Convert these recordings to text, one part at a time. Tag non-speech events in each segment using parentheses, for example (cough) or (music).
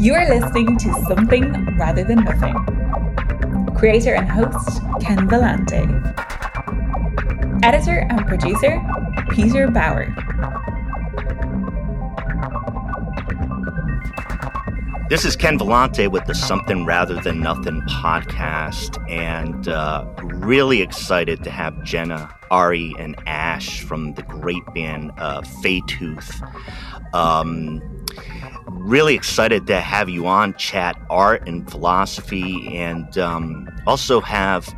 You are listening to Something Rather Than Nothing. Creator and host Ken Vellante. Editor and producer Peter Bauer. This is Ken Vellante with the Something Rather Than Nothing podcast, and uh, really excited to have Jenna, Ari, and Ash from the great band uh, Tooth. Um, really excited to have you on chat art and philosophy, and um, also have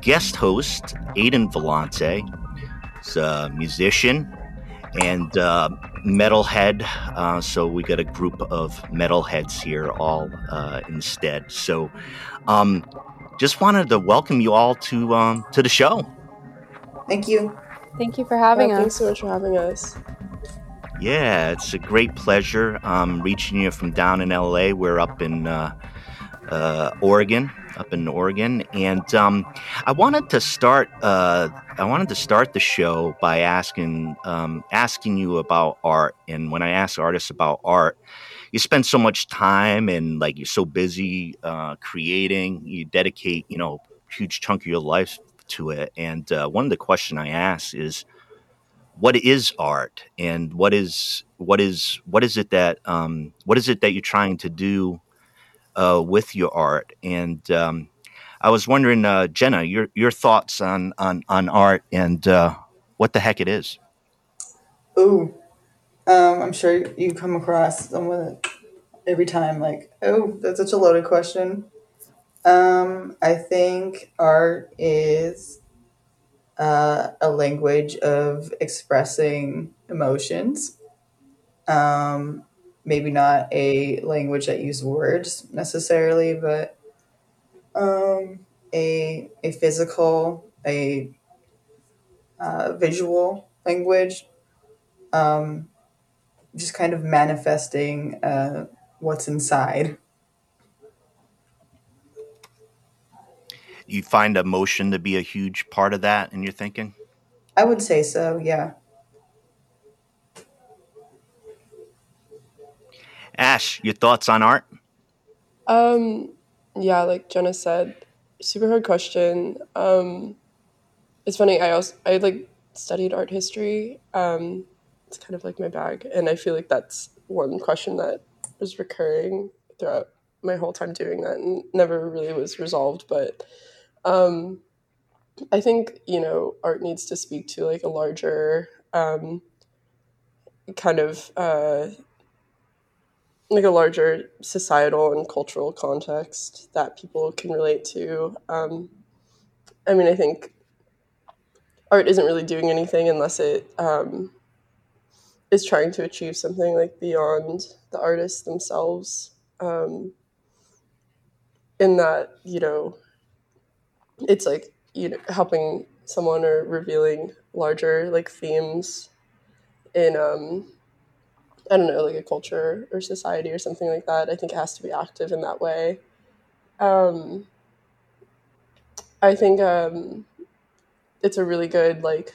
guest host Aiden Vellante. He's a musician and uh, metalhead. Uh, so we got a group of metalheads here, all uh, instead. So, um, just wanted to welcome you all to um, to the show. Thank you. Thank you for having yeah, us. Thanks so much for having us. Yeah, it's a great pleasure um, reaching you from down in LA. We're up in uh, uh, Oregon, up in Oregon, and um, I wanted to start. Uh, I wanted to start the show by asking um, asking you about art. And when I ask artists about art, you spend so much time and like you're so busy uh, creating. You dedicate, you know, huge chunk of your life to it. And uh, one of the questions I ask is what is art? And what is what is what is it that um, what is it that you're trying to do uh, with your art? And um, I was wondering uh, Jenna your your thoughts on on on art and uh, what the heck it is? Ooh, um, I'm sure you come across someone every time like, oh, that's such a loaded question. Um, I think art is uh, a language of expressing emotions. Um, maybe not a language that uses words necessarily, but um, a a physical, a uh, visual language, um, just kind of manifesting uh, what's inside. You find emotion to be a huge part of that in your thinking I would say so, yeah. Ash your thoughts on art Um, yeah, like Jenna said, super hard question. Um, it's funny. I also I like studied art history. Um, it's kind of like my bag, and I feel like that's one question that was recurring throughout my whole time doing that, and never really was resolved. But um, I think you know art needs to speak to like a larger um, kind of uh, like a larger societal and cultural context that people can relate to. Um, I mean, I think art isn't really doing anything unless it um, is trying to achieve something like beyond the artists themselves. Um, in that, you know, it's like you know helping someone or revealing larger like themes in um I don't know, like a culture or society or something like that. I think it has to be active in that way. Um, I think um, it's a really good like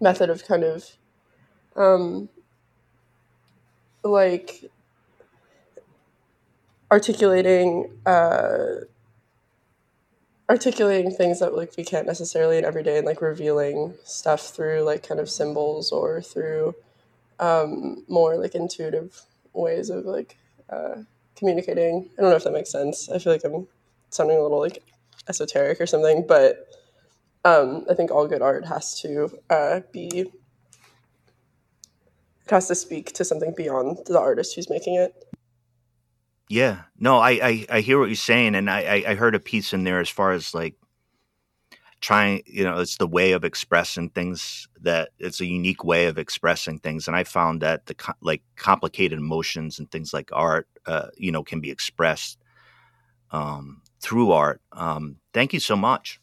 method of kind of um, like articulating uh, articulating things that like we can't necessarily in everyday and like revealing stuff through like kind of symbols or through um, more like intuitive ways of like uh, communicating. I don't know if that makes sense. I feel like I'm sounding a little like esoteric or something, but um, I think all good art has to uh, be it has to speak to something beyond the artist who's making it. Yeah, no, I, I, I hear what you're saying, and I, I heard a piece in there as far as like trying, you know, it's the way of expressing things that it's a unique way of expressing things, and I found that the like complicated emotions and things like art, uh, you know, can be expressed um, through art. Um, thank you so much.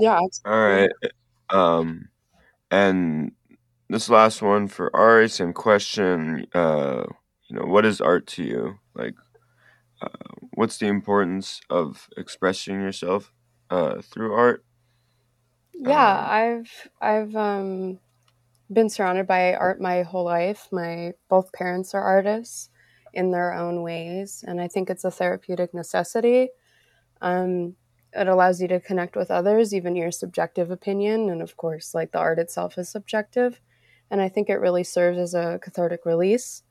Yeah. All right, um, and this last one for Ari, same question. Uh, you know, what is art to you? Like, uh, what's the importance of expressing yourself uh, through art? Yeah, Um, I've I've um, been surrounded by art my whole life. My both parents are artists, in their own ways. And I think it's a therapeutic necessity. Um, it allows you to connect with others, even your subjective opinion. And of course, like the art itself is subjective. And I think it really serves as a cathartic release.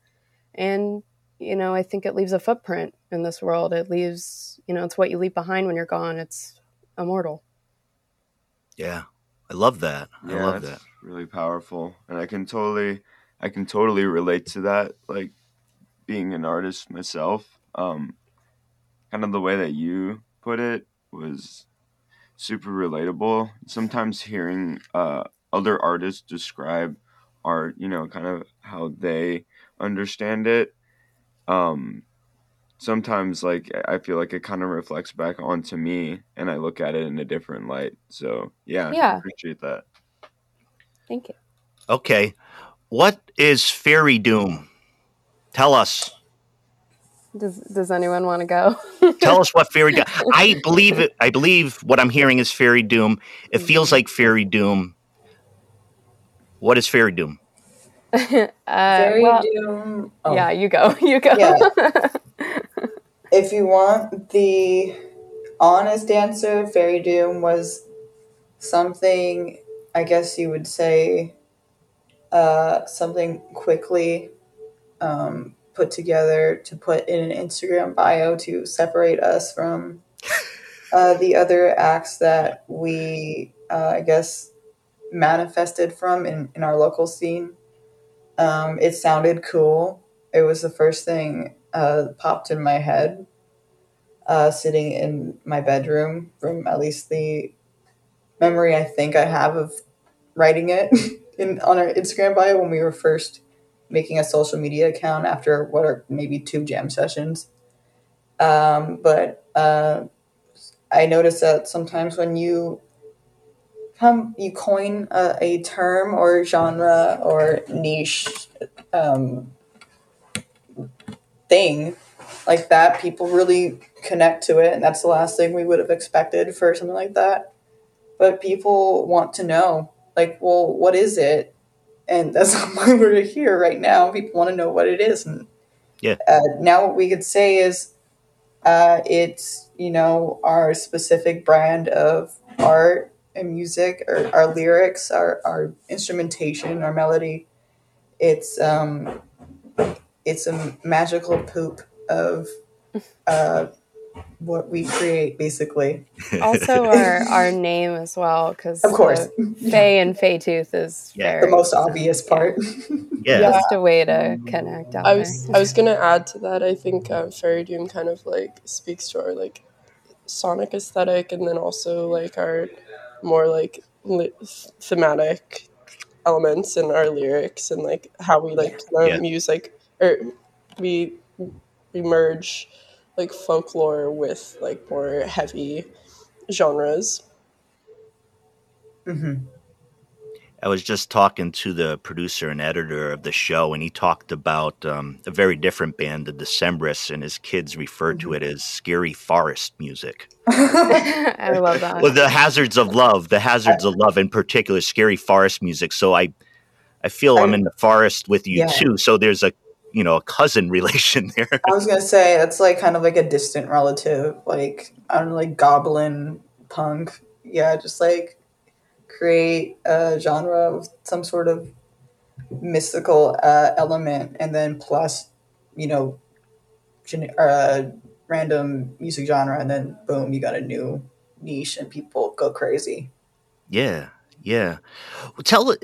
And, you know, I think it leaves a footprint in this world. It leaves, you know, it's what you leave behind when you're gone. It's immortal. Yeah. I love that. I love that's that. really powerful, and I can totally, I can totally relate to that. Like being an artist myself, um, kind of the way that you put it was super relatable. Sometimes hearing uh, other artists describe art, you know, kind of how they understand it. Um, sometimes, like I feel like it kind of reflects back onto me, and I look at it in a different light. So yeah, I Yeah. appreciate that. Thank you. Okay. What is fairy doom? Tell us. Does, does anyone want to go? Tell us what fairy (laughs) doom. I believe it. I believe what I'm hearing is fairy doom. It feels like fairy doom. What is fairy doom? (laughs) Uh, well, Doom. oh. Yeah, you go. (laughs) You go. Yeah. (laughs) if you want the honest answer, Fairy Doom was something, I guess you would say, uh, something quickly um, put together to put in an Instagram bio to separate us from uh, the other acts that we, uh, I guess, manifested from in, in our local scene. Um, it sounded cool. It was the first thing uh, popped in my head, uh, sitting in my bedroom from at least the memory I think I have of writing it (laughs) in on our Instagram bio when we were first making a social media account after what are maybe two jam sessions. Um, but uh, I noticed that sometimes when you come, you coin a, a term or genre or niche um, thing like that, people really connect to it, and that's the last thing we would have expected for something like that. But people want to know, like, well, what is it? And (laughs) that's why we're here right now. People want to know what it is, and Yeah. uh, now what we could say is, uh, it's you know our specific brand of art and music, or our lyrics, our our instrumentation, our melody. It's um, it's a magical poop of uh, what we create, basically. (laughs) also, our our name as well, because Of course, Fae and Faetooth is Yeah. the most obvious part. Yeah. Yeah. just a way to connect out I there. was I was gonna add to that. I think uh, Fairy Doom kind of like speaks to our like sonic aesthetic, and then also like our more like li- thematic elements in our lyrics, and like how we like kind Yeah. use like or we we merge like folklore with like more heavy genres. hmm I was just talking to the producer and editor of the show, and he talked about um, a very different band, the Decemberists, and his kids referred to it as scary forest music. (laughs) I love that. Well, the hazards of love, the hazards of love in particular, scary forest music. So I, I feel I'm, I'm- in the forest with you Yeah. too. So there's a, you know, a cousin (laughs) relation there. I was gonna say that's like kind of like a distant relative, like I don't know, like goblin punk. Yeah, just like create a genre of some sort of mystical uh, element, and then plus, you know, gen- uh, random music genre, and then boom, you got a new niche, and people go crazy. Yeah, yeah. Well, tell,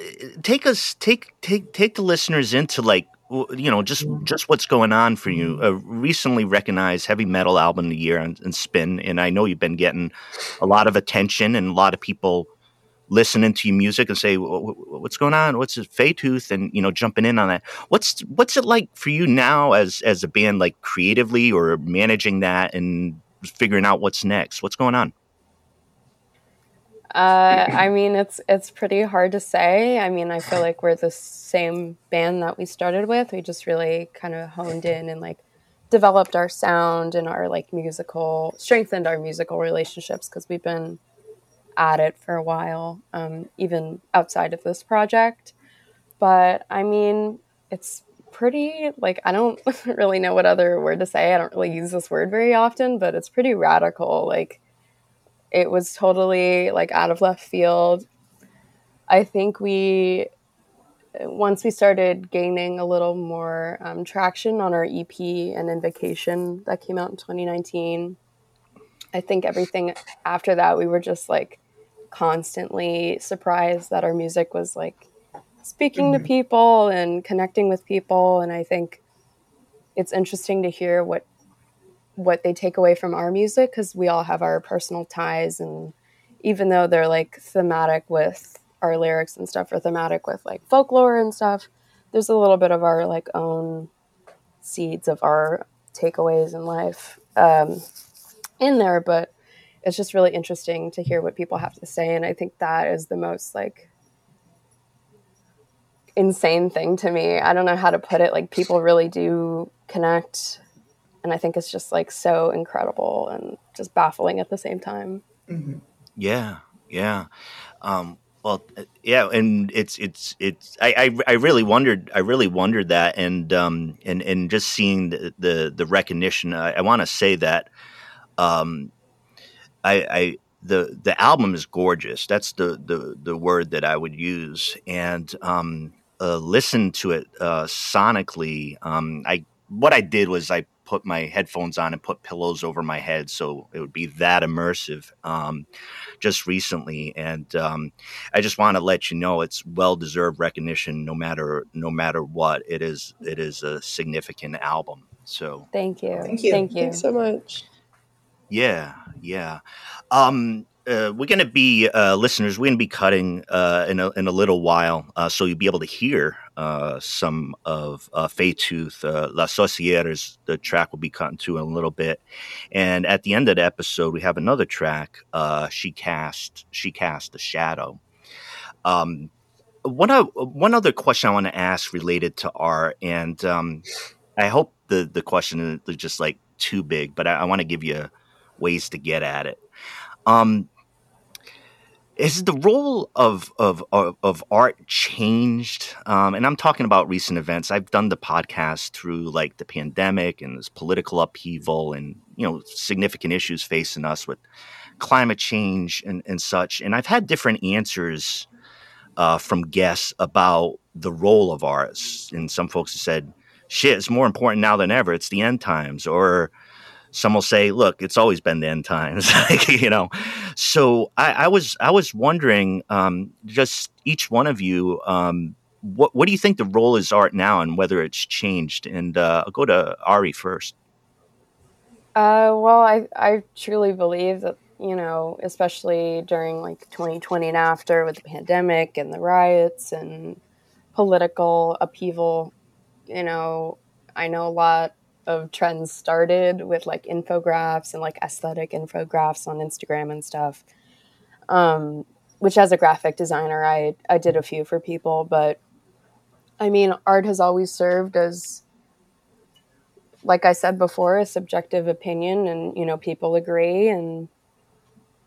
take us, take, take, take the listeners into like, you know, just just what's going on for you. A recently recognized heavy metal album of the year and, on Spin, and I know you've been getting a lot of attention and a lot of people listening to your music and say, "Wh- wh- "What's going on? What's it, Tooth?" and you know, jumping in on that. What's what's it like for you now as as a band, like creatively or managing that and figuring out what's next? What's going on? Uh, I mean, it's it's pretty hard to say. I mean, I feel like we're the same band that we started with. We just really kind of honed in and like developed our sound and our like musical, strengthened our musical relationships because we've been at it for a while, um, even outside of this project. But I mean, it's pretty like I don't (laughs) really know what other word to say. I don't really use this word very often, but it's pretty radical. Like it was totally like out of left field. I think we once we started gaining a little more um, traction on our EP and Invocation that came out in 2019, I think everything after that we were just like constantly surprised that our music was like speaking mm-hmm. to people and connecting with people and I think it's interesting to hear what what they take away from our music because we all have our personal ties and even though they're like thematic with our lyrics and stuff are thematic with like folklore and stuff there's a little bit of our like own seeds of our takeaways in life um, in there but it's just really interesting to hear what people have to say and i think that is the most like insane thing to me. I don't know how to put it like people really do connect and i think it's just like so incredible and just baffling at the same time. Mm-hmm. yeah yeah. Um, well yeah and it's it's it's I, I, I really wondered i really wondered that and um and and just seeing the the, the recognition i, I want to say that um I, I the the album is gorgeous. That's the the the word that I would use. And um, uh, listen to it uh, sonically. Um, I what I did was I put my headphones on and put pillows over my head so it would be that immersive. Um, just recently, and um, I just want to let you know it's well deserved recognition. No matter no matter what, it is it is a significant album. So thank you, thank you, thank you Thanks so much. Yeah, yeah. Um, uh, we're going to be uh, listeners. We're going to be cutting uh, in a in a little while, uh, so you'll be able to hear uh, some of uh, Tooth, uh, La Sorcière. The track will be cut into in a little bit, and at the end of the episode, we have another track. She cast she cast the shadow. Um, one one other question I want to ask related to art, and um, I hope the the question is just like too big, but I, I want to give you ways to get at it. Um, is the role of, of of, of art changed? Um, and I'm talking about recent events. I've done the podcast through like the pandemic and this political upheaval and you know significant issues facing us with climate change and, and such. And I've had different answers uh, from guests about the role of arts. And some folks have said, "Shit, it's more important now than ever. It's the end times," or some will say, "Look, it's always been the end times," (laughs) you know. So I, I, was I was wondering, um, just each one of you, um, what what do you think the role is art now, and whether it's changed? And uh, I'll go to Ari first. Uh, well, I I truly believe that you know, especially during like 2020 and after with the pandemic and the riots and political upheaval, you know, I know a lot of trends started with like infographics and like aesthetic infographics on Instagram and stuff. Um, which as a graphic designer, I I did a few for people, but I mean, art has always served as like I said before, a subjective opinion and you know, people agree and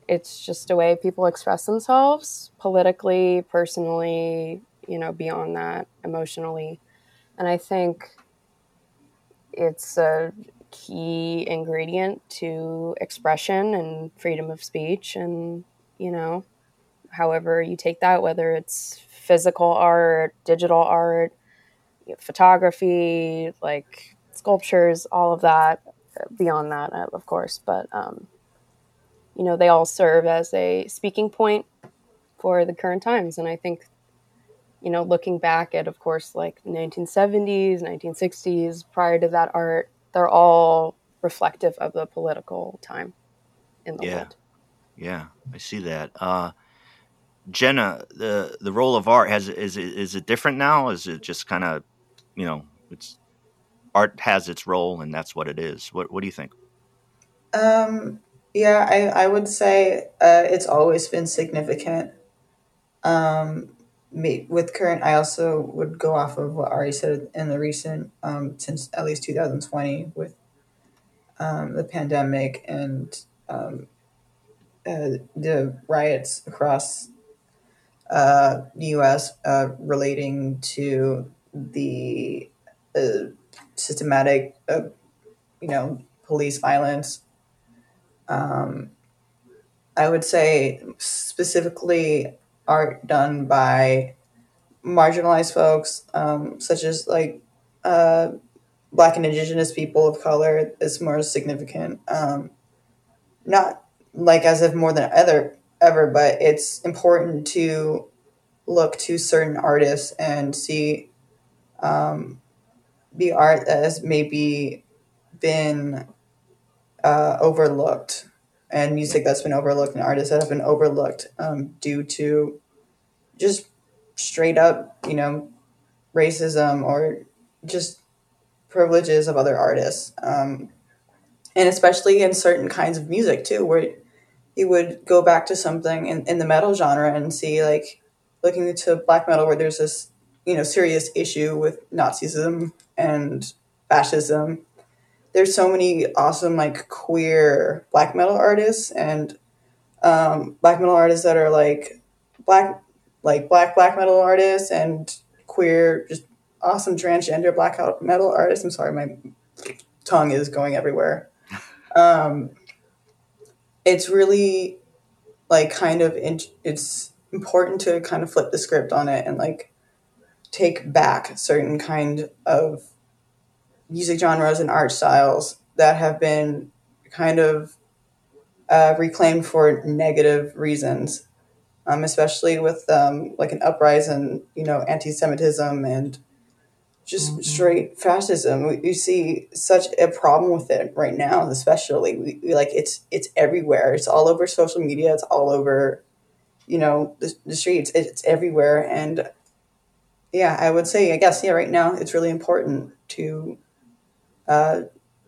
it's just a way people express themselves politically, personally, you know, beyond that, emotionally. And I think it's a key ingredient to expression and freedom of speech and you know however you take that whether it's physical art digital art photography like sculptures all of that beyond that of course but um, you know they all serve as a speaking point for the current times and i think you know, looking back at, of course, like 1970s, 1960s, prior to that art, they're all reflective of the political time in the yeah. world. Yeah, I see that. Uh, Jenna, the the role of art has is it, is it different now? Is it just kind of, you know, it's art has its role and that's what it is. What what do you think? Um, yeah, I I would say uh, it's always been significant. Um, me with current i also would go off of what ari said in the recent um, since at least 2020 with um, the pandemic and um, uh, the riots across uh, the us uh, relating to the uh, systematic, uh, you know, police violence. Um, I would say specifically art done by marginalized folks, um, such as like uh, Black and Indigenous people of color, is more significant. Um, not like as if more than ever, ever, but it's important to look to certain artists and see um, the art that has maybe been uh, overlooked and music that's been overlooked and artists that have been overlooked um, due to just straight up, you know, racism or just privileges of other artists. Um, and especially in certain kinds of music too, where you would go back to something in, in the metal genre and see like looking to black metal where there's this, you know, serious issue with Nazism and fascism. There's so many awesome like queer black metal artists and um, black metal artists that are like black like black black metal artists and queer just awesome transgender black metal artists. I'm sorry, my tongue is going everywhere. (laughs) Um, it's really like kind of in, it's important to kind of flip the script on it and like take back certain kind of music genres and art styles that have been kind of uh, reclaimed for negative reasons um, especially with um, like an uprising, you know, anti-Semitism and just mm-hmm. straight fascism. We, we, see such a problem with it right now, especially. We, we, like it's it's everywhere. It's all over social media. It's all over, you know, the, the streets. It's everywhere, and yeah, I would say, I guess, yeah, right now it's really important to uh,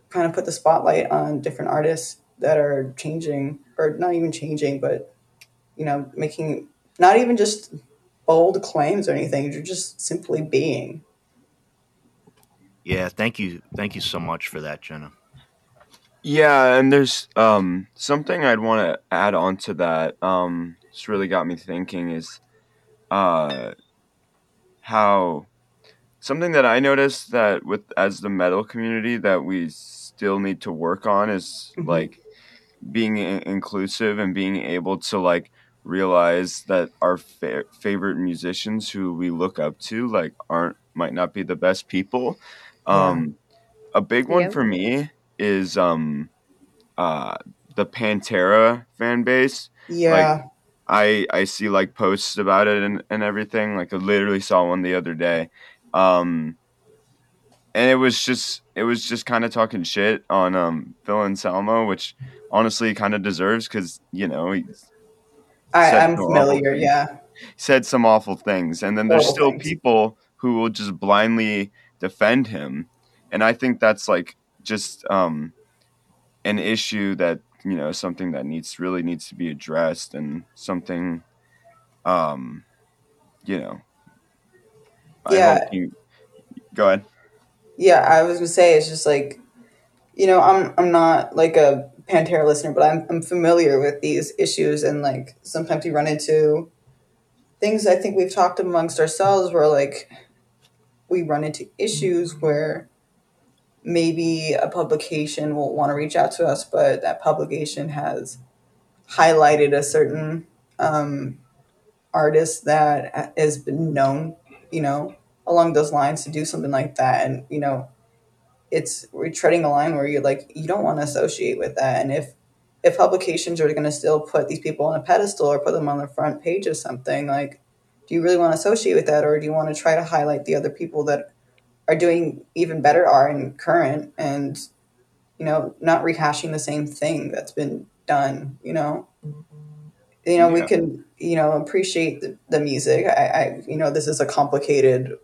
kind of put the spotlight on different artists that are changing, or not even changing, but you know, making not even just bold claims or anything, you're just simply being. Yeah, thank you. Thank you so much for that, Jenna. Yeah, and there's um, something I'd want to add on to that. Um, it's really got me thinking is uh, how something that I noticed that with as the metal community that we still need to work on is mm-hmm. like being inclusive and being able to like realize that our fa- favorite musicians who we look up to like aren't might not be the best people. Um yeah. a big one for me is um uh the pantera fan base. Yeah. Like, i i see like posts about it and, and everything. Like i literally saw one the other day. Um and it was just it was just kind of talking shit on um Phil Anselmo, which honestly kind of deserves because you know he's I, am familiar. Yeah, said some awful things, and then there's still things. people who will just blindly defend him, and I think that's like just um, an issue that you know something that needs really needs to be addressed, and something, um, you know. Yeah. You, go ahead. Yeah, I was gonna say it's just like, you know, I'm I'm not like a Pantera listener, but I'm, I'm familiar with these issues. And like sometimes we run into things I think we've talked amongst ourselves where like we run into issues where maybe a publication will want to reach out to us, but that publication has highlighted a certain um, artist that has been known, you know, along those lines to do something like that. And, you know, it's we're treading a line where you're like you don't want to associate with that. And if if publications are going to still put these people on a pedestal or put them on the front page of something like do you really want to associate with that? Or do you want to try to highlight the other people that are doing even better art and current and you know not rehashing the same thing that's been done you know? You know yeah. we can you know appreciate the, the music. I, I you know this is a complicated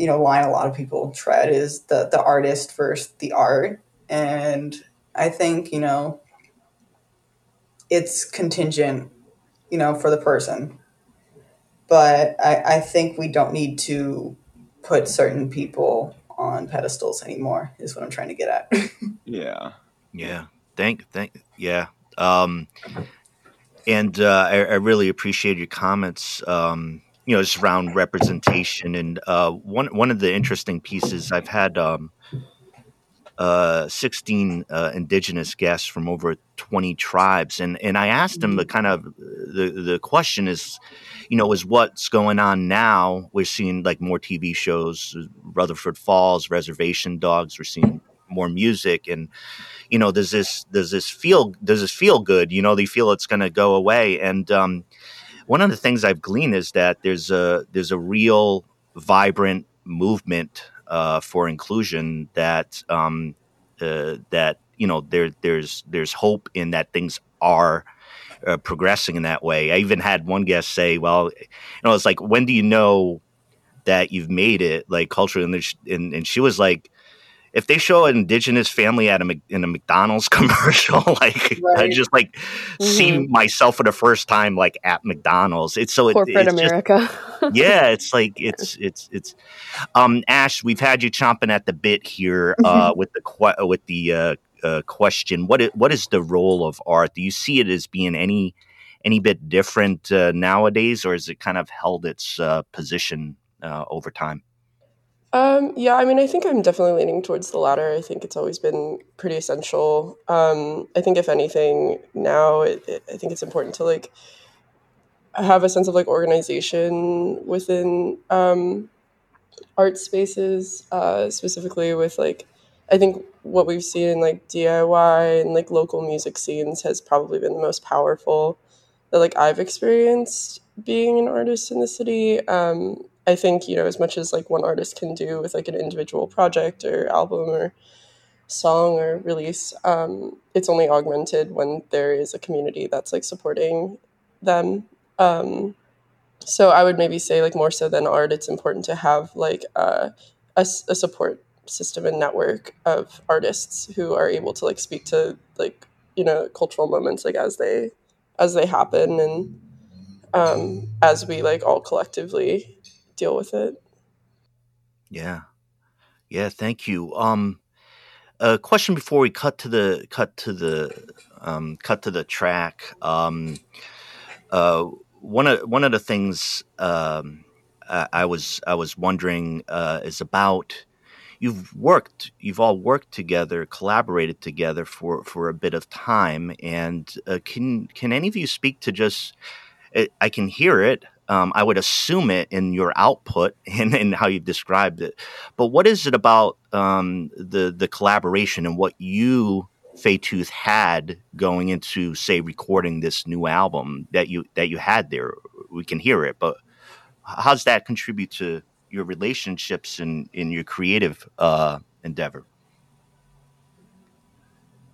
you know line a lot of people tread is the the artist versus the art. And i think you know it's contingent you know for the person. But i i think we don't need to put certain people on pedestals anymore is what i'm trying to get at. (laughs) Yeah. Yeah. Thank thank yeah. Um and uh, I, I really appreciate your comments. Um you know, just around representation. And uh, one one of the interesting pieces I've had um, uh, 16 uh, indigenous guests from over 20 tribes, and and I asked them the kind of the the question is, you know, is what's going on now? We're seeing like more TV shows, Rutherford Falls, Reservation Dogs. We're seeing more music and you know does this does this feel does this feel good you know they feel it's going to go away and um, one of the things I've gleaned is that there's a there's a real vibrant movement uh, for inclusion that um, uh, that you know there there's there's hope in that things are uh, progressing in that way. I even had one guest say, "Well, you know, it's like when do you know that you've made it like culturally?" And, and, and she was like, if they show an indigenous family at a in a McDonald's (laughs) commercial, like right. I just like mm-hmm. see myself for the first time like at McDonald's. It's so corporate it, it's America. Just, (laughs) yeah, it's like it's it's it's. Um, Ash, we've had you chomping at the bit here uh, mm-hmm. with the with the uh, uh, question. What is, what is the role of art? Do you see it as being any any bit different uh, nowadays, or has it kind of held its uh, position uh, over time? Um, yeah, I mean, I think I'm definitely leaning towards the latter. I think it's always been pretty essential. Um, I think if anything, now it, it, I think it's important to like have a sense of like organization within um, art spaces, uh, specifically with like I think what we've seen in like DIY and like local music scenes has probably been the most powerful that like I've experienced being an artist in the city. Um, I think, you know, as much as like one artist can do with like an individual project or album or song or release, um, it's only augmented when there is a community that's like supporting them. Um, so I would maybe say like more so than art, it's important to have like uh, a, a support system and network of artists who are able to like speak to like you know cultural moments like as they as they happen and um, as we like all collectively deal with it. Yeah. Yeah, thank you. Um a question before we cut to the cut to the um, cut to the track. Um, uh, one of one of the things um, I, I, was I was wondering uh, is about you've worked you've all worked together collaborated together for for a bit of time and uh, can can any of you speak to just I can hear it um, I would assume it in your output (laughs) and, and how you've described it. But what is it about um, the the collaboration and what you Tooth had going into say recording this new album that you that you had there? We can hear it, but how does that contribute to your relationships and in your creative uh, endeavor?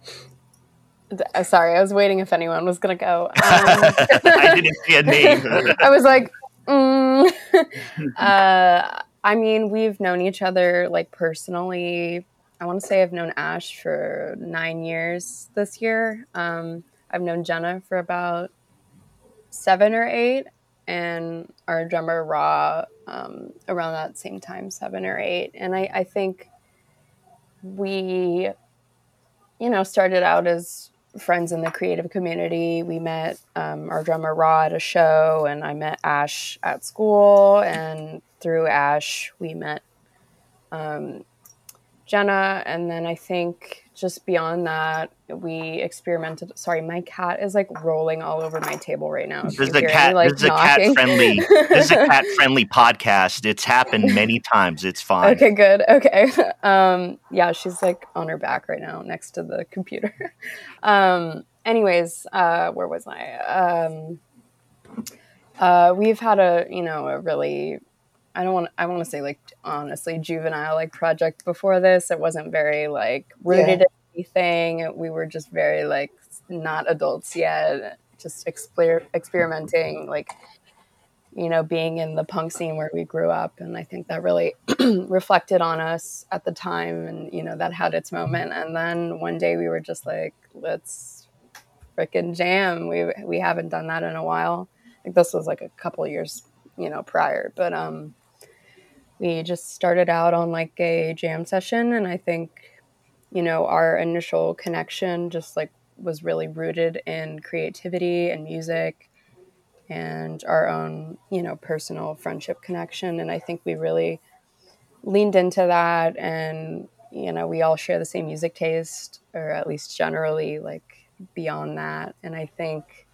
Uh, sorry, I was waiting if anyone was going to go. (laughs) Um, I didn't see a name. (laughs) I was like, mm. (laughs) uh, I mean, we've known each other like personally. I want to say I've known Ash for nine years this year. Um, I've known Jenna for about seven or eight, and our drummer Raw um, around that same time, seven or eight. And I, I think we, you know, started out as friends in the creative community. We met um, our drummer Raw at a show, and I met Ash at school. And through Ash, we met um, Jenna. And then I think just beyond that, we experimented. Sorry, my cat is like rolling all over my table right now. This is a cat. like, this is a cat friendly. this is a (laughs) cat friendly podcast. It's happened many (laughs) times. It's fine. Okay, good. Okay, (laughs) um, yeah, she's like on her back right now, next to the computer. um, anyways, uh, where was I? Um, uh, we've had a you know a really I don't want I want to say like honestly juvenile like project before this. It wasn't very like rooted yeah. in anything. We were just very like not adults yet, just exper- experimenting like you know being in the punk scene where we grew up and I think that really (clears throat) reflected on us at the time and you know that had its moment and then one day we were just like let's freaking jam. We we haven't done that in a while. Think this was like a couple years you know prior but um we just started out on like a jam session and i think you know our initial connection just like was really rooted in creativity and music and our own, you know, personal friendship connection. And I think we really leaned into that. And, you know, we all share the same music taste, or at least generally, like beyond that. And I think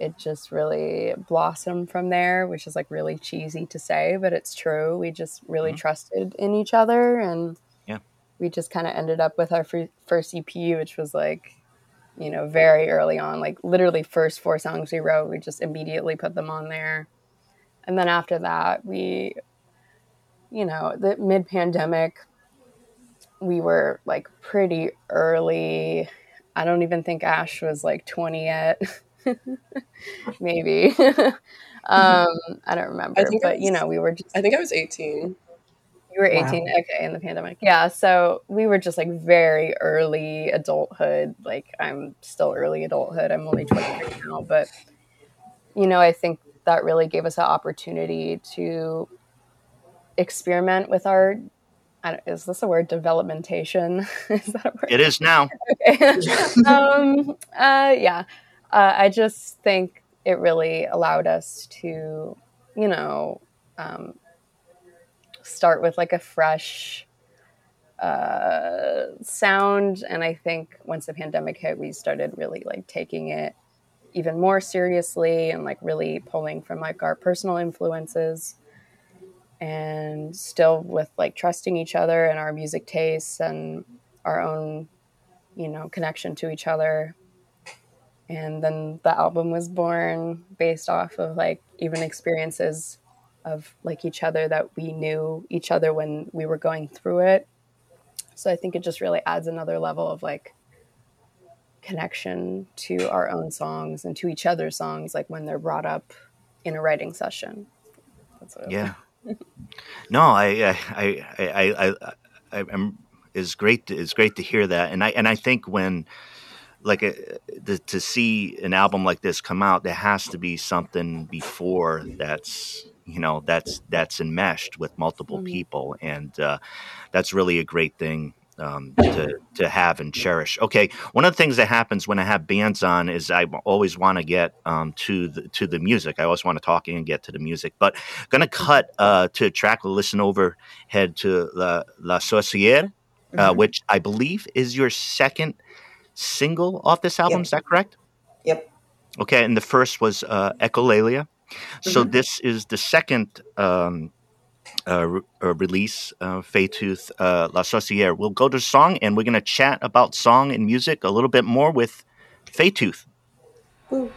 it just really blossomed from there, which is like really cheesy to say, but it's true. We just really mm-hmm. trusted in each other. And yeah, we just kind of ended up with our first EP, which was like, you know, very early on, like literally first four songs we wrote, we just immediately put them on there. And then after that, we, you know, the mid pandemic, we were like pretty early. I don't even think Ash was like 20 yet. (laughs) (laughs) Maybe. (laughs) um, I don't remember, I but was, you know, we were just. I think I was 18. You were 18, wow. okay, in the pandemic. Yeah, so we were just like very early adulthood. Like I'm still early adulthood. I'm only 23 now, but you know, I think that really gave us an opportunity to experiment with our is this a word developmentation (laughs) is that a word it is now okay um uh yeah uh, i just think it really allowed us to you know um, start with like a fresh uh, sound. And I think once the pandemic hit, we started really like taking it even more seriously and like really pulling from like our personal influences and still with like trusting each other and our music tastes and our own you know connection to each other and then the album was born based off of like even experiences of like each other that we knew each other when we were going through it. So I think it just really adds another level of like connection to our own songs and to each other's songs, like when they're brought up in a writing session. yeah. (laughs) no, I, I, I, I, I, I, am. It's great. To, it's great to hear that, and I, and I think when like a, uh, the, to see an album like this come out, there has to be something before that's you know that's that's enmeshed with multiple mm-hmm. people, and uh, that's really a great thing um, to to have and cherish. Okay, one of the things that happens when I have bands on is I always want to get um, to the to the music. I always want to talk and get to the music. But going to cut uh, to a track. We'll listen over head to La La Sorcière, uh, mm-hmm. which I believe is your second single off this album. Yep. Is that correct? Yep. Okay, and the first was uh, Echolalia. Mm-hmm. So this is the second um, uh, re- uh, release, uh, Faetooth uh, La Sorcière. We'll go to song, and we're going to chat about song and music a little bit more with Faetooth. Ooh.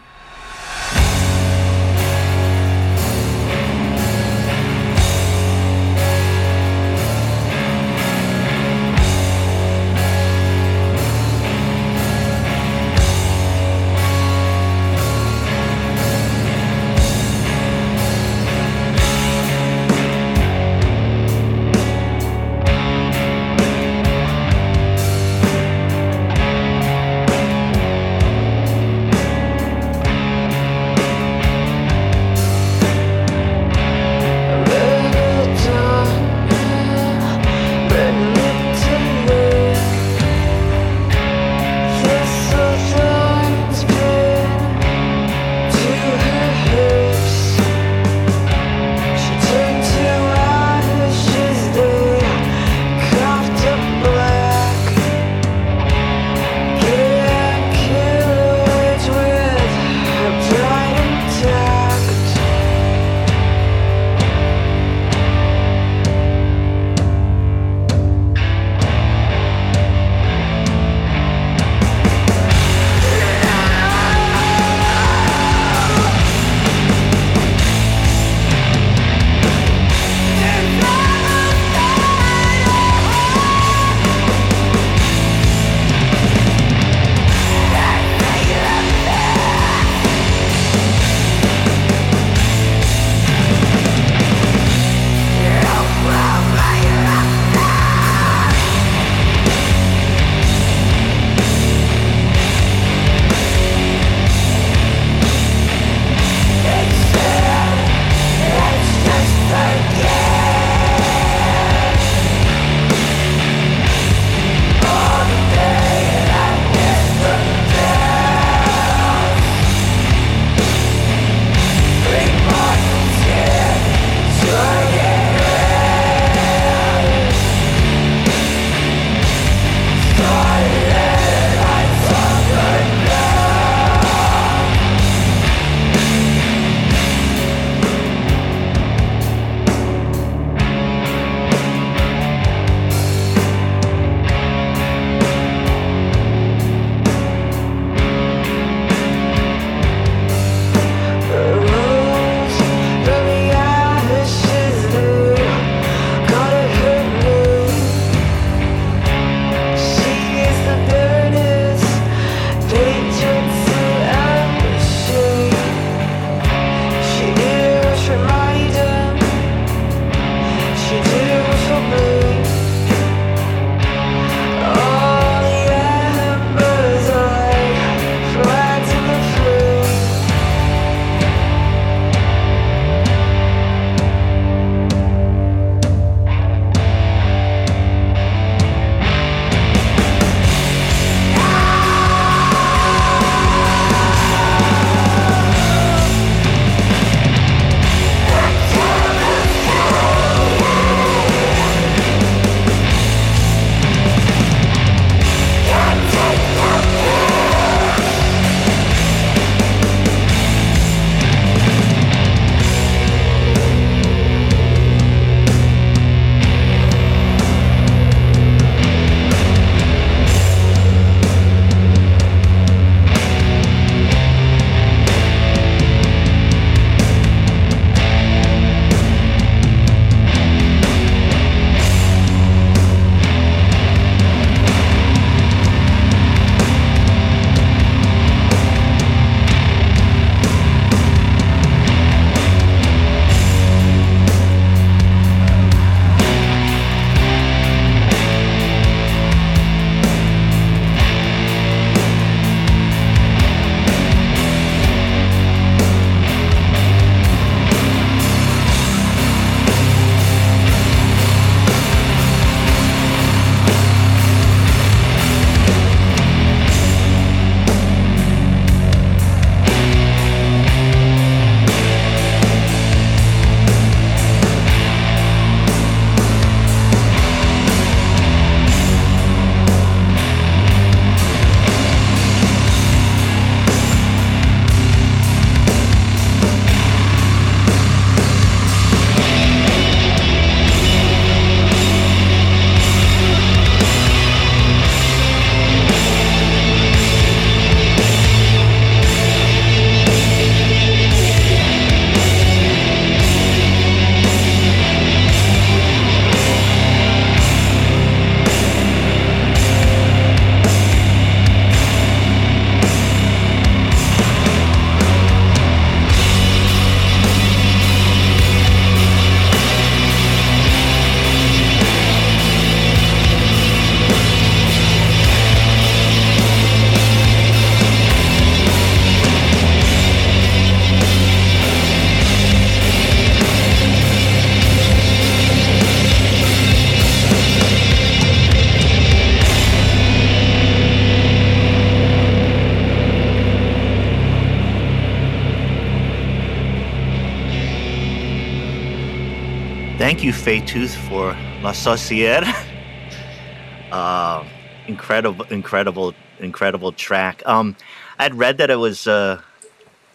Thank you, Tooth, for La Sorcière. (laughs) uh, incredible, incredible, incredible track. Um, I'd read that it was uh,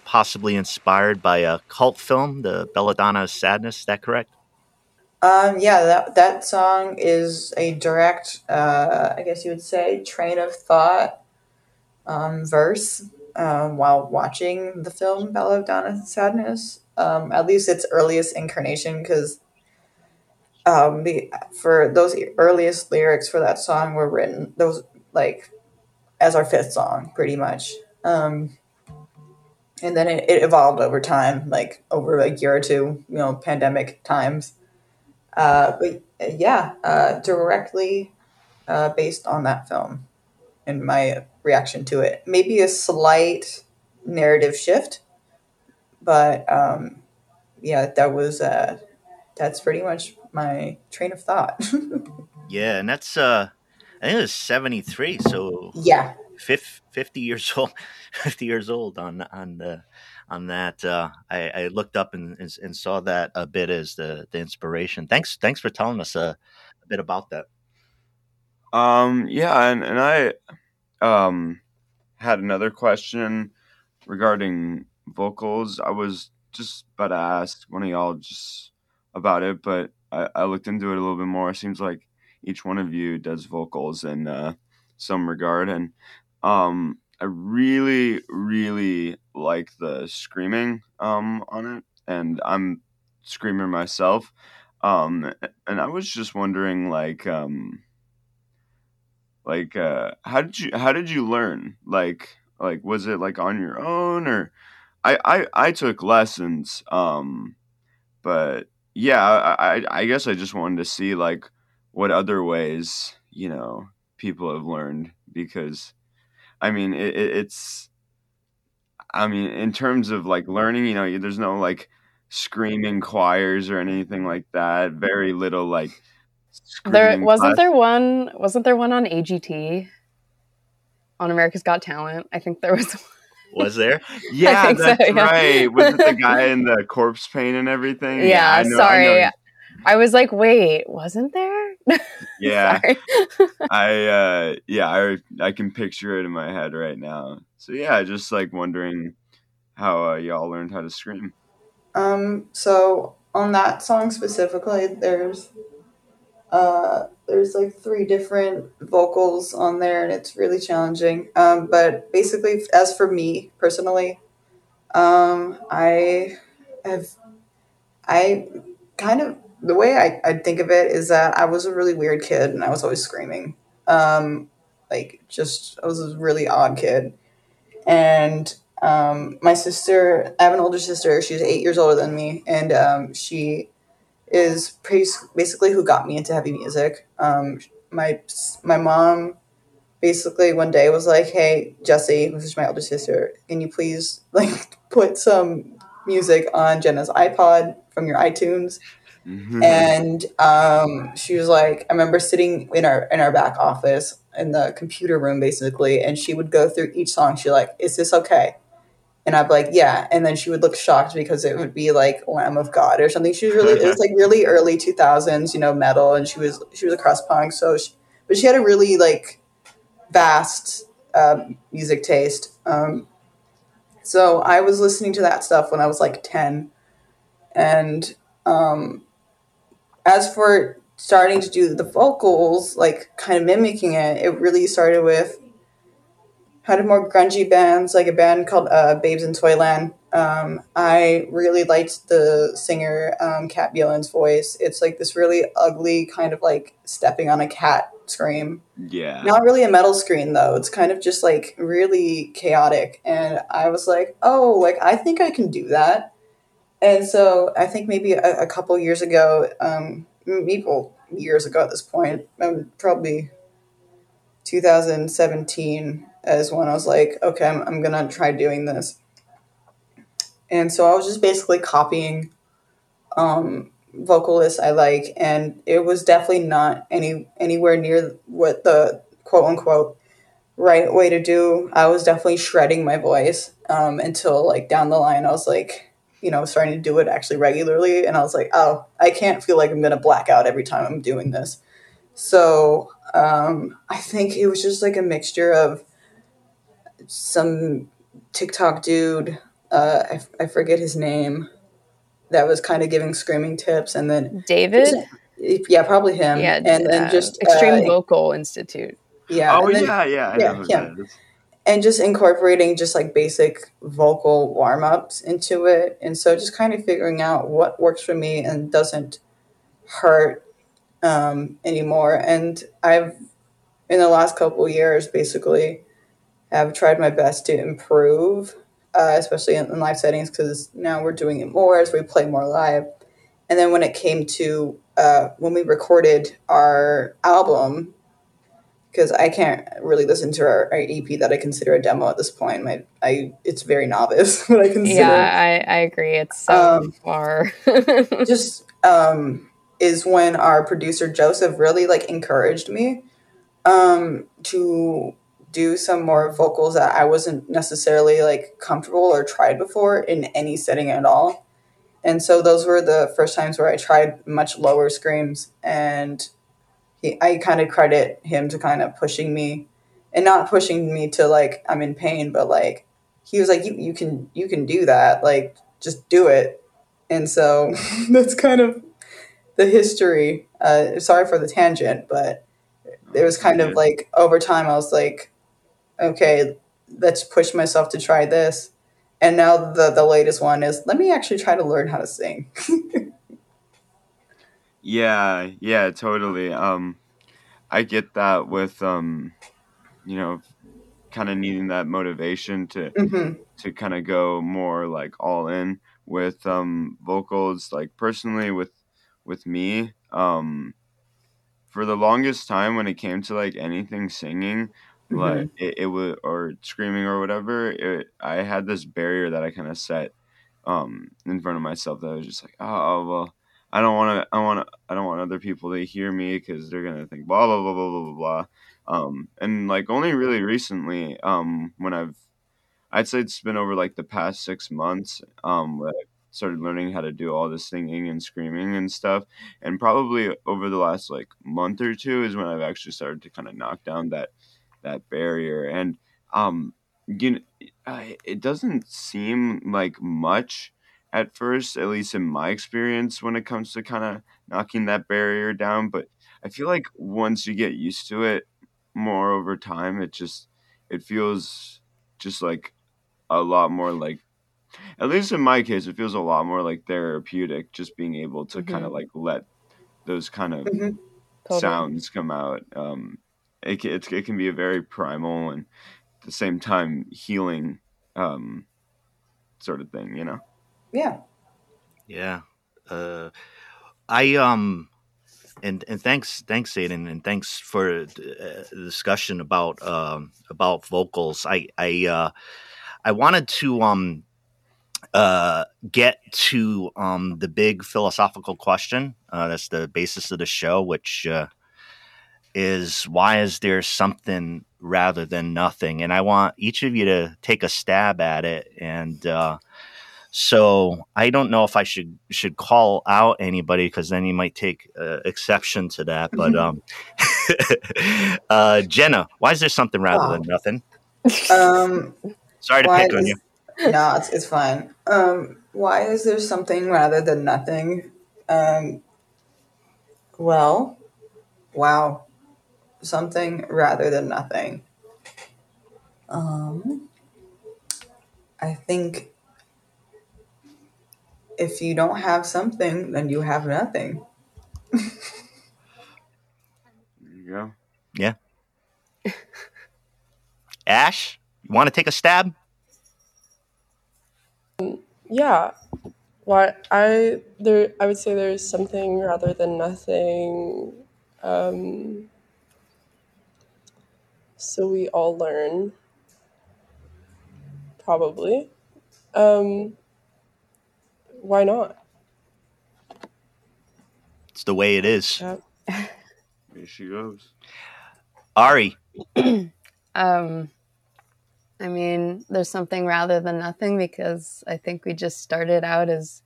possibly inspired by a cult film, the Belladonna of Sadness. Is that correct? Um, yeah, that that song is a direct, uh, I guess you would say, train of thought um, verse um, while watching the film Belladonna Sadness. Um, at least its earliest incarnation, because um, the for those earliest lyrics for that song were written those like as our fifth song, pretty much. Um, and then it, it evolved over time, like over a year or two, you know, pandemic times. Uh, but yeah, uh, directly uh, based on that film and my reaction to it. Maybe a slight narrative shift, but um, yeah, that was uh, that's pretty much my train of thought. (laughs) yeah, and that's uh, I think it was seventy three. So yeah, 50 years (laughs) old 50 years old on on the on that uh, I, I, looked up and, and, and, saw that a bit as the the inspiration thanks thanks for telling us a, a bit about that um yeah and, and i um had another question regarding vocals i was just about to ask one of y'all just about it but i, I looked into it a little bit more it seems like each one of you does vocals in uh, some regard and um, I really, really like the screaming um, on it, and I'm screamer myself. Um, and I was just wondering, like, um, like, uh, how did you how did you learn? Like, like was it like on your own, or I I, I took lessons, um, but yeah, I, I I guess I just wanted to see like what other ways you know people have learned because I mean, it, it's. I mean, in terms of like learning, you know, there's no like screaming choirs or anything like that. Very little like. There wasn't class. there one. Wasn't there one on AGT? On America's Got Talent, I think there was. (laughs) Was there? (laughs) Yeah, that's so, yeah. right. Was it the (laughs) guy in the corpse paint and everything? Yeah, yeah know, sorry. I, I was like, wait, wasn't there? (laughs) Yeah. I uh yeah, I I can picture it in my head right now. So yeah, just like wondering how uh, y'all learned how to scream. Um so on that song specifically, there's uh there's like three different vocals on there and it's really challenging. Um but basically as for me personally, um I have I kind of the way I, I think of it is that I was a really weird kid and I was always screaming. Um, like, just, I was a really odd kid. And um, my sister, I have an older sister, she's eight years older than me, and um, she is basically who got me into heavy music. Um, my my mom basically one day was like, "Hey, Jesse, which is my older sister, can you please (laughs) like put some music on Jenna's iPod from your iTunes?" Mm-hmm. And um, she was like, I remember sitting in our in our back office in the computer room basically, and she would go through each song. She like, is this okay? And I'd be like, yeah. And then she would look shocked because it would be like Lamb of God or something. She was really, it was like really early 2000s, you know, metal. And she was, she was a crust punk. So, she, but she had a really like vast uh, music taste. Um, so I was listening to that stuff when I was like 10. And um, as for starting to do the vocals, like kind of mimicking it, it really started with had more grungy bands, like a band called uh, Babes in Toyland. Um, I really liked the singer um, Kat Bjelland's voice. It's like this really ugly kind of like stepping on a cat scream. Yeah. Not really a metal scream though. It's kind of just like really chaotic. And I was like, oh, like I think I can do that. And so I think maybe a, a couple years ago, um, maybe years ago at this point, um, probably 2017 as when I was like, okay, I'm, I'm gonna try doing this. And so I was just basically copying um, vocalists I like, and it was definitely not any anywhere near what the quote unquote right way to do. I was definitely shredding my voice um, until like down the line, I was like, you know, starting to do it actually regularly. And I was like, oh, I can't feel like I'm to black out every time I'm doing this. So um, I think it was just like a mixture of some TikTok dude, uh, I, I forget his name, that was kind of giving screaming tips. And then David? Yeah, probably him. Yeah, and then uh, just Extreme uh, Vocal Institute. Yeah. oh then- yeah, yeah, I yeah, know yeah. and just incorporating just like basic vocal warm ups into it. And so just kind of figuring out what works for me and doesn't hurt um, anymore. And I've, in the last couple of years, basically, have tried my best to improve, uh, especially in, in live settings, because now we're doing it more as we play more live. And then when it came to uh, when we recorded our album, because I can't really listen to our, our EP that I consider a demo at this point. My, I, it's very novice (laughs) what I consider. Yeah, I, I agree. It's so Um, far. (laughs) Just um, is when our producer Joseph really like encouraged me um, to do some more vocals that I wasn't necessarily like comfortable or tried before in any setting at all. And so those were the first times where I tried much lower screams and he, I kind of credit him to kind of pushing me and not pushing me to like I'm in pain, but like he was like you you can you can do that, like just do it. And so (laughs) that's kind of the history. Uh, sorry for the tangent, but it was kind of like over time I was like, okay, let's push myself to try this. And now the the latest one is let me actually try to learn how to sing. (laughs) Yeah, yeah, totally. Um, I get that with um, you know, kind of needing that motivation to hmm to kind of go more like all in with um vocals. Like personally, with with me, um, for the longest time when it came to like anything singing, like it, it would or screaming or whatever, it, I had this barrier that I kind of set um in front of myself that I was just like, oh, well. I don't want to. I want to. I don't want other people to hear me because they're gonna think blah blah blah blah blah blah blah. Um, and like only really recently, um, when I've, I'd say it's been over like the past six months, um, that I started learning how to do all this singing and screaming and stuff. And probably over the last like month or two is when I've actually started to kind of knock down that that barrier. And um, you know, I- it doesn't seem like much at first, at least in my experience, when it comes to kind of knocking that barrier down. But I feel like once you get used to it more over time, it just it feels just like a lot more like at least in my case, it feels a lot more like therapeutic just being able to kind of like let those kind of hmm Totally. sounds come out. Um, it, ca- it's, it can be a very primal and at the same time healing um, sort of thing, you know? Yeah. Yeah. Uh, I um, and and thanks thanks Aiden and thanks for uh, the discussion about um about vocals. I I uh, I wanted to um uh get to um the big philosophical question. Uh, that's the basis of the show, which uh, is why is there something rather than nothing? And I want each of you to take a stab at it and. Uh, so I don't know if I should should call out anybody because then you might take uh, exception to that. But um, (laughs) uh, Jenna, why is there something rather Oh. than nothing? Um, Sorry to pick on you. no, it's, it's fine. Um, why is there something rather than nothing? Um, well, wow, something rather than nothing. Um, I think if you don't have something, then you have nothing. There you go. Yeah. Ash, you want to take a stab? Yeah. Why I there I would say there's something rather than nothing. Um, so we all learn. Probably. Um, why not? It's the way it is. Yeah. Here she goes. Ari, (clears throat) Um, I mean, there's something rather than nothing because I think we just started out as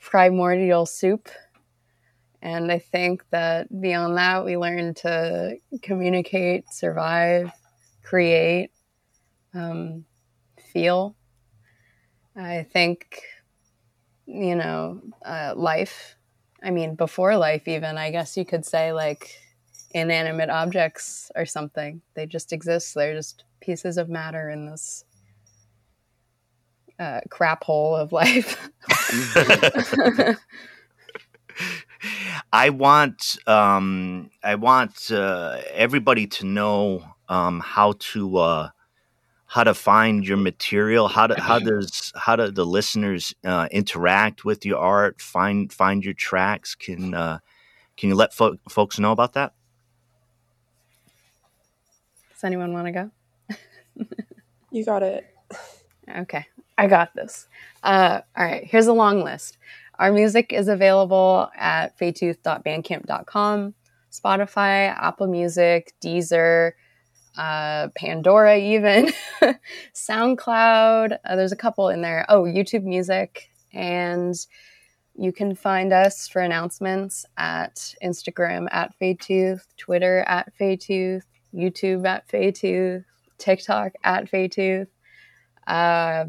primordial soup. And I think that beyond that, we learn to communicate, survive, create, um, feel. I think, you know, uh, life, I mean, before life, even, I guess you could say like inanimate objects or something. They just exist. They're just pieces of matter in this uh, crap hole of life. (laughs) (laughs) I want um, I want uh, everybody to know um, how to uh, how to find your material. How to how does how do the listeners uh, interact with your art? Find find your tracks. Can uh, can you let fo- folks know about that? Does anyone want to go? (laughs) You got it. Okay, I got this. Uh, all right, here's a long list. Our music is available at faetooth.bandcamp.com, Spotify, Apple Music, Deezer, uh, Pandora, even (laughs) SoundCloud. Uh, there's a couple in there. Oh, YouTube Music. And you can find us for announcements at Instagram at Faetooth, Twitter at Faetooth, YouTube at Faetooth, TikTok at Faetooth. Uh,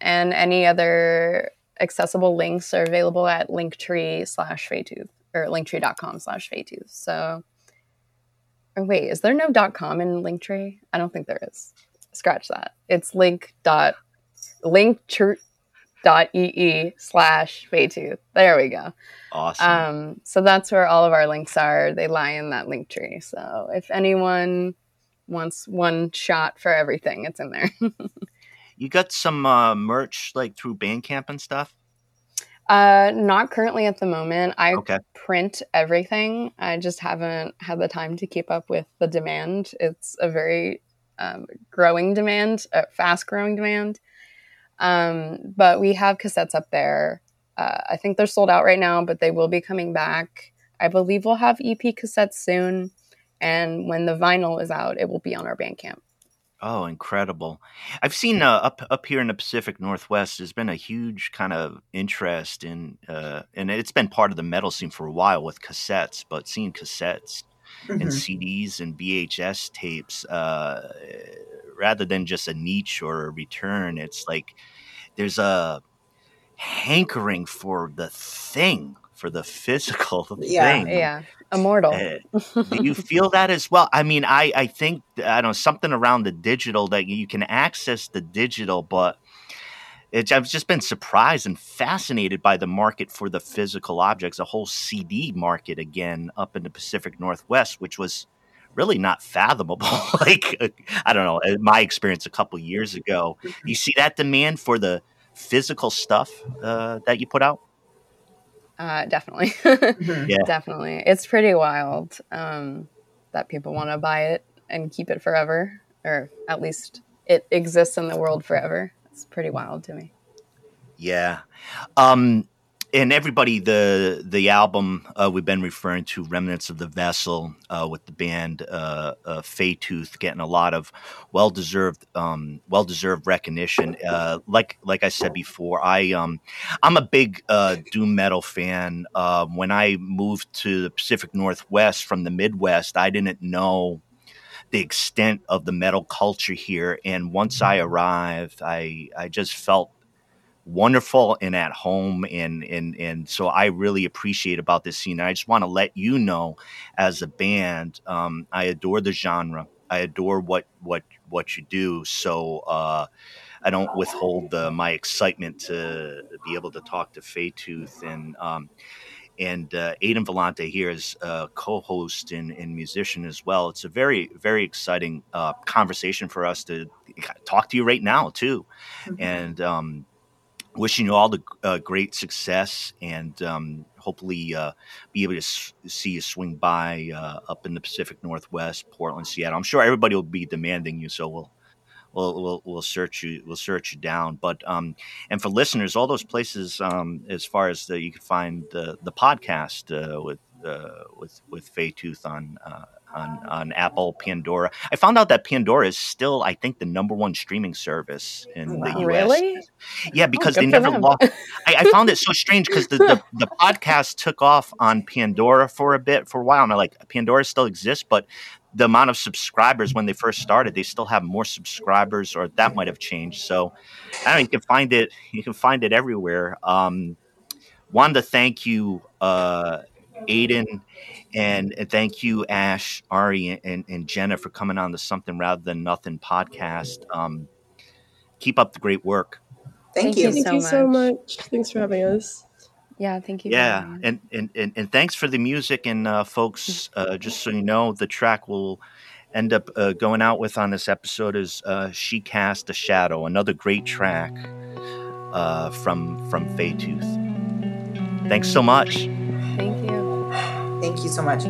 and any other accessible links are available at linktree slash Faetooth or linktree.com slash Faetooth. So, or wait, is there no dot .com in Linktree? I don't think there is. Scratch that. It's link dot linktree dot ee slash Faetooth. There we go. Awesome. Um, so that's where all of our links are. They lie in that link tree. So if anyone wants one shot for everything, it's in there. (laughs) you got some uh, merch like through Bandcamp and stuff. uh, not currently at the moment. I Okay. print everything. I just haven't had the time to keep up with the demand. It's a very um, growing demand, a fast growing demand. Um, but we have cassettes up there. Uh, I think they're sold out right now, but they will be coming back. I believe we'll have EP cassettes soon. And when the vinyl is out, it will be on our Bandcamp. Oh, incredible! I've seen uh, up up here in the Pacific Northwest. There's been a huge kind of interest in, uh, and it's been part of the metal scene for a while with cassettes. But seeing cassettes and Mhm. CDs and VHS tapes, uh, rather than just a niche or a return, it's like there's a hankering for the thing, for the (laughs) physical Yeah. thing. Yeah, immortal. Uh, do you (laughs) feel that as well? I mean, I I think I don't know something around the digital that you can access the digital, but it, I've just been surprised and fascinated by the market for the physical objects, a whole CD market again up in the Pacific Northwest, which was really not fathomable. (laughs) like uh, I don't know, my experience a couple years ago. You see that demand for the physical stuff uh, that you put out? Uh, definitely. (laughs) Mhm. Yeah. definitely. It's pretty wild um, that people want to buy it and keep it forever, or at least it exists in the world forever. It's pretty wild to me. Yeah. Um and everybody the the album uh, we've been referring to remnants of the vessel uh, with the band uh, uh, getting a lot of well deserved um, well deserved recognition. Uh, like like I said before, I um I'm a big uh, doom metal fan. Uh, when I moved to the Pacific Northwest from the Midwest, I didn't know the extent of the metal culture here, and once I arrived, I I just felt wonderful and at home and and and so I really appreciate about this scene. I just want to let you know as a band, um, I adore the genre. I adore what what what you do. So uh, I don't withhold the, my excitement to be able to talk to Faetooth and um, and uh, Aidan Vellante here is a co-host and, and musician as well. It's a very very exciting uh, conversation for us to talk to you right now too, and um, wishing you all the uh, great success and um, hopefully uh, be able to s- see you swing by uh, up in the Pacific Northwest, Portland, Seattle. I'm sure everybody will be demanding you, so we'll. We'll, we'll, we'll search you we'll search you down but um and for listeners all those places um as far as the, you can find the the podcast uh, with uh, with with Faetooth on uh, on on Apple, Pandora. I found out that Pandora is still, I think, the number one streaming service in Wow. the U.S. Really? Yeah, because good they never them. lost. I, I found it so (laughs) strange because the, the the podcast took off on Pandora for a bit for a while, and I'm like, Pandora still exists, but the amount of subscribers when they first started, they still have more subscribers, or that might have changed. So, I don't know, you can find it. You can find it everywhere. Um, wanted to thank you, uh, Aiden, and, and thank you, Ash, Ari, and, and Jenna for coming on the Something Rather Than Nothing podcast. Um, keep up the great work. Thank, Thank you. you Thank so you so much. much. Thanks for having us. Yeah, thank you. Yeah, and, and, and, and thanks for the music. And uh, folks, (laughs) uh, just so you know, the track we'll end up uh, going out with on this episode is uh, "She Cast a Shadow," another great track uh, from from Tooth. Thanks so much. Thank you. Thank you so much.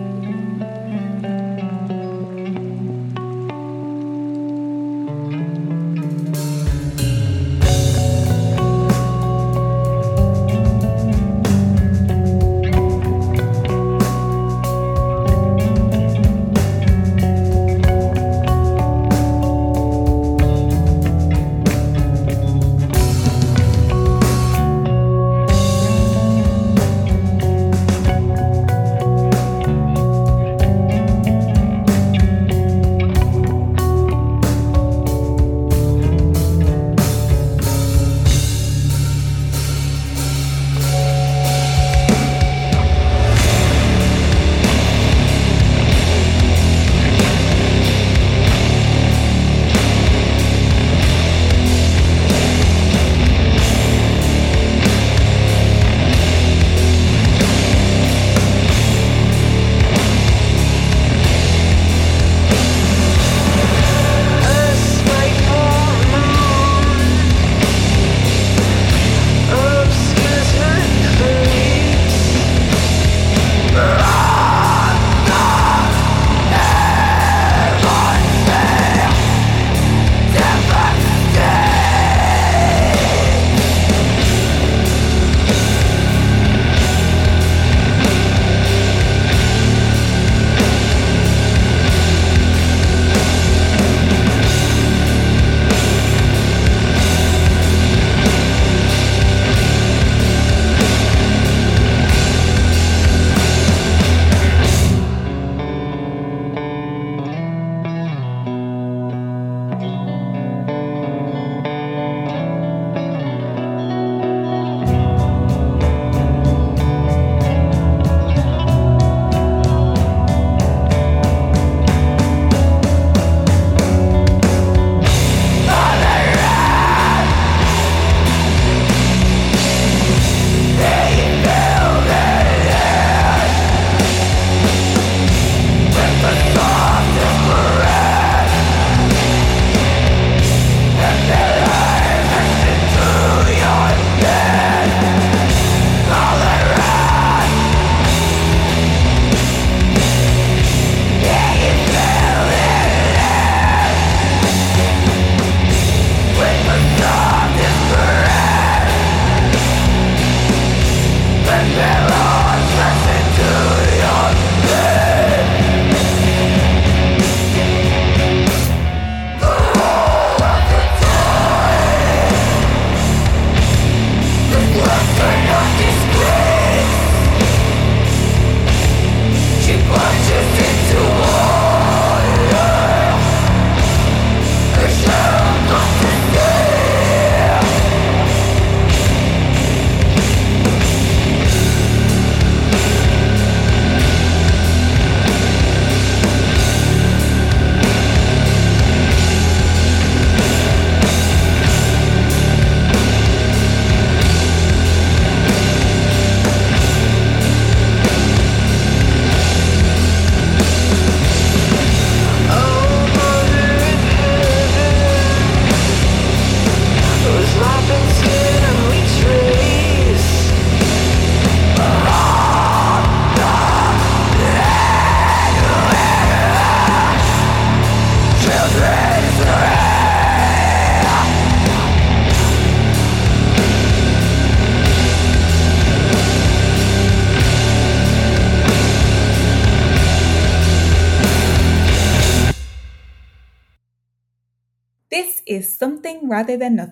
Rather than nothing.